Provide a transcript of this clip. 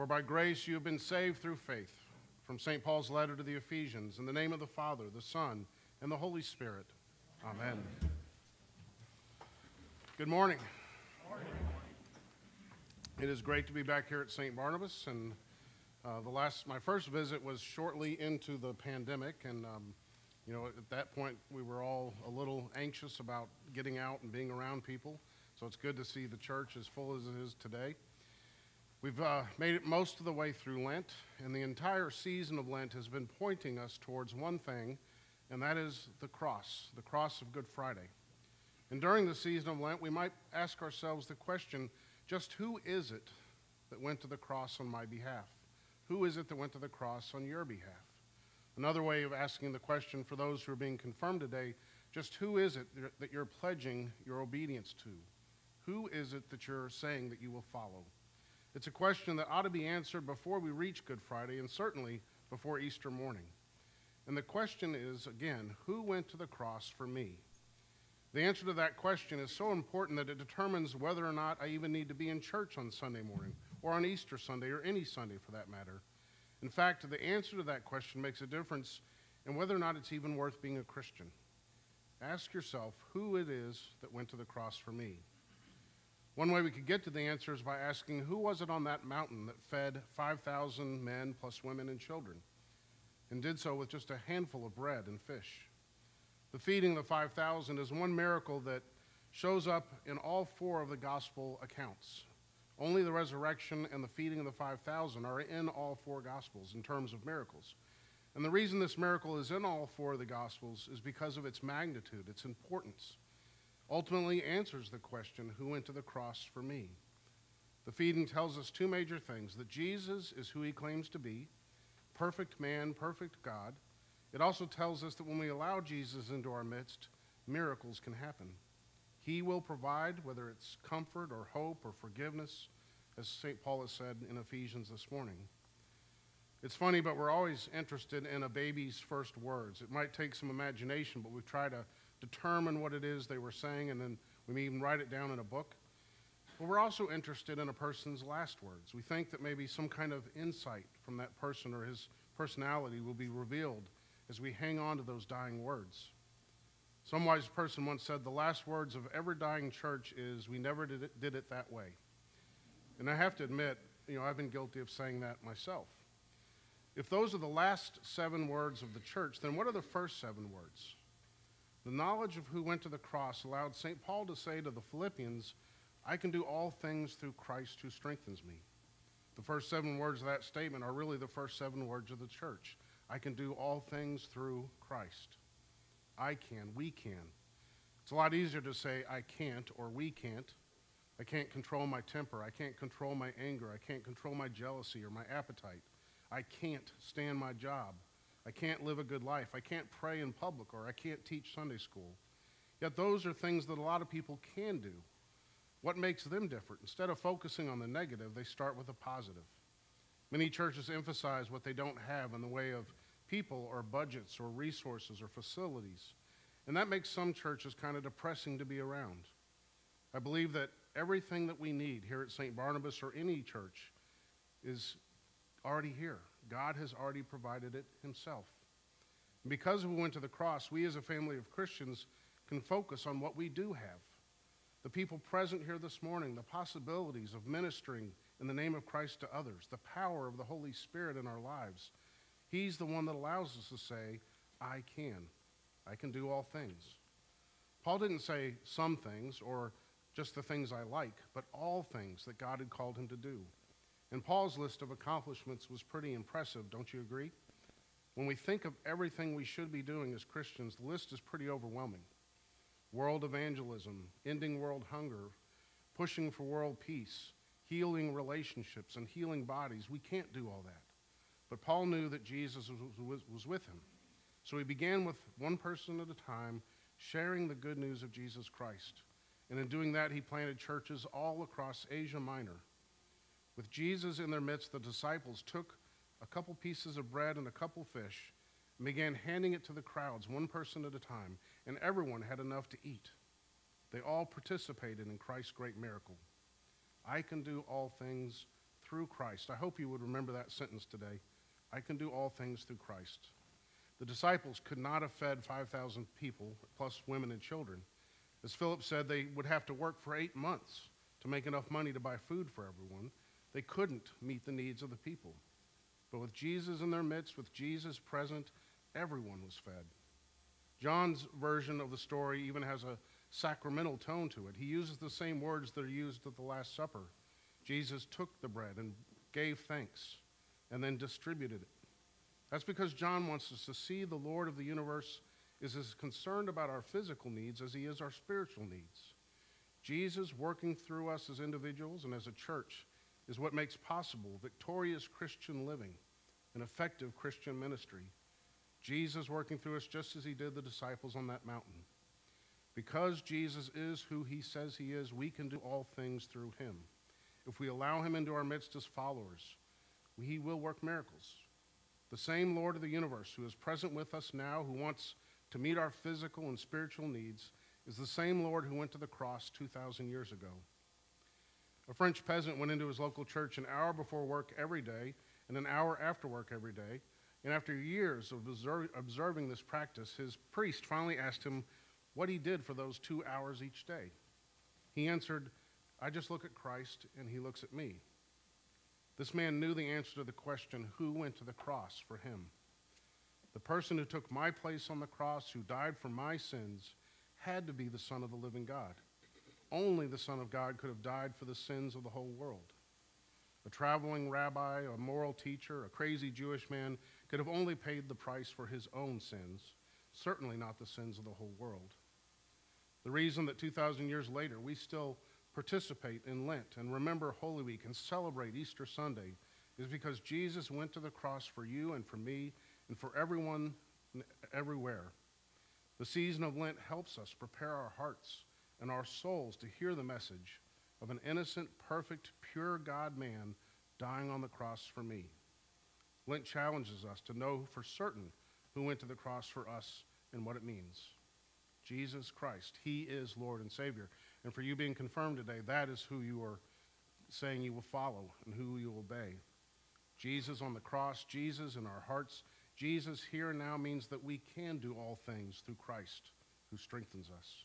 For by grace you have been saved through faith. From St. Paul's letter to the Ephesians, in the name of the Father, the Son, and the Holy Spirit. Amen. Good morning. It is great to be back here at St. Barnabas, and uh, the last, my first visit was shortly into the pandemic, and um, you know, at that point we were all a little anxious about getting out and being around people. So it's good to see the church as full as it is today. We've uh, made it most of the way through Lent, and the entire season of Lent has been pointing us towards one thing, and that is the cross, the cross of Good Friday. And during the season of Lent, we might ask ourselves the question just who is it that went to the cross on my behalf? Who is it that went to the cross on your behalf? Another way of asking the question for those who are being confirmed today just who is it that you're pledging your obedience to? Who is it that you're saying that you will follow? It's a question that ought to be answered before we reach Good Friday and certainly before Easter morning. And the question is again, who went to the cross for me? The answer to that question is so important that it determines whether or not I even need to be in church on Sunday morning or on Easter Sunday or any Sunday for that matter. In fact, the answer to that question makes a difference in whether or not it's even worth being a Christian. Ask yourself who it is that went to the cross for me. One way we could get to the answer is by asking who was it on that mountain that fed 5,000 men plus women and children and did so with just a handful of bread and fish? The feeding of the 5,000 is one miracle that shows up in all four of the gospel accounts. Only the resurrection and the feeding of the 5,000 are in all four gospels in terms of miracles. And the reason this miracle is in all four of the gospels is because of its magnitude, its importance ultimately answers the question who went to the cross for me? The feeding tells us two major things that Jesus is who he claims to be, perfect man, perfect God. It also tells us that when we allow Jesus into our midst, miracles can happen. He will provide, whether it's comfort or hope or forgiveness, as St. Paul has said in Ephesians this morning. It's funny, but we're always interested in a baby's first words. It might take some imagination, but we try to determine what it is they were saying, and then we may even write it down in a book. But we're also interested in a person's last words. We think that maybe some kind of insight from that person or his personality will be revealed as we hang on to those dying words. Some wise person once said, The last words of every dying church is, We never did it, did it that way. And I have to admit, you know, I've been guilty of saying that myself. If those are the last seven words of the church, then what are the first seven words? The knowledge of who went to the cross allowed St. Paul to say to the Philippians, I can do all things through Christ who strengthens me. The first seven words of that statement are really the first seven words of the church. I can do all things through Christ. I can, we can. It's a lot easier to say I can't or we can't. I can't control my temper. I can't control my anger. I can't control my jealousy or my appetite. I can't stand my job. I can't live a good life. I can't pray in public, or I can't teach Sunday school. Yet those are things that a lot of people can do. What makes them different? Instead of focusing on the negative, they start with the positive. Many churches emphasize what they don't have in the way of people or budgets or resources or facilities. And that makes some churches kind of depressing to be around. I believe that everything that we need here at St. Barnabas or any church is already here. God has already provided it himself. And because we went to the cross, we as a family of Christians can focus on what we do have. The people present here this morning, the possibilities of ministering in the name of Christ to others, the power of the Holy Spirit in our lives. He's the one that allows us to say, I can. I can do all things. Paul didn't say some things or just the things I like, but all things that God had called him to do. And Paul's list of accomplishments was pretty impressive, don't you agree? When we think of everything we should be doing as Christians, the list is pretty overwhelming. World evangelism, ending world hunger, pushing for world peace, healing relationships, and healing bodies. We can't do all that. But Paul knew that Jesus was, with him. So he began with one person at a time, sharing the good news of Jesus Christ. And in doing that, he planted churches all across Asia Minor with Jesus in their midst, the disciples took a couple pieces of bread and a couple fish and began handing it to the crowds, one person at a time, and everyone had enough to eat. They all participated in Christ's great miracle. I can do all things through Christ. I hope you would remember that sentence today. I can do all things through Christ. The disciples could not have fed 5,000 people, plus women and children. As Philip said, they would have to work for eight months to make enough money to buy food for everyone. They couldn't meet the needs of the people. But with Jesus in their midst, with Jesus present, everyone was fed. John's version of the story even has a sacramental tone to it. He uses the same words that are used at the Last Supper. Jesus took the bread and gave thanks and then distributed it. That's because John wants us to see the Lord of the universe is as concerned about our physical needs as he is our spiritual needs. Jesus working through us as individuals and as a church is what makes possible victorious Christian living and effective Christian ministry. Jesus working through us just as he did the disciples on that mountain. Because Jesus is who he says he is, we can do all things through him. If we allow him into our midst as followers, he will work miracles. The same Lord of the universe who is present with us now, who wants to meet our physical and spiritual needs, is the same Lord who went to the cross 2,000 years ago. A French peasant went into his local church an hour before work every day and an hour after work every day. And after years of observing this practice, his priest finally asked him what he did for those two hours each day. He answered, I just look at Christ and he looks at me. This man knew the answer to the question, Who went to the cross for him? The person who took my place on the cross, who died for my sins, had to be the Son of the living God. Only the Son of God could have died for the sins of the whole world. A traveling rabbi, a moral teacher, a crazy Jewish man could have only paid the price for his own sins, certainly not the sins of the whole world. The reason that 2,000 years later we still participate in Lent and remember Holy Week and celebrate Easter Sunday is because Jesus went to the cross for you and for me and for everyone everywhere. The season of Lent helps us prepare our hearts and our souls to hear the message of an innocent, perfect, pure God man dying on the cross for me. Lent challenges us to know for certain who went to the cross for us and what it means. Jesus Christ, He is Lord and Savior. And for you being confirmed today, that is who you are saying you will follow and who you will obey. Jesus on the cross, Jesus in our hearts, Jesus here and now means that we can do all things through Christ who strengthens us.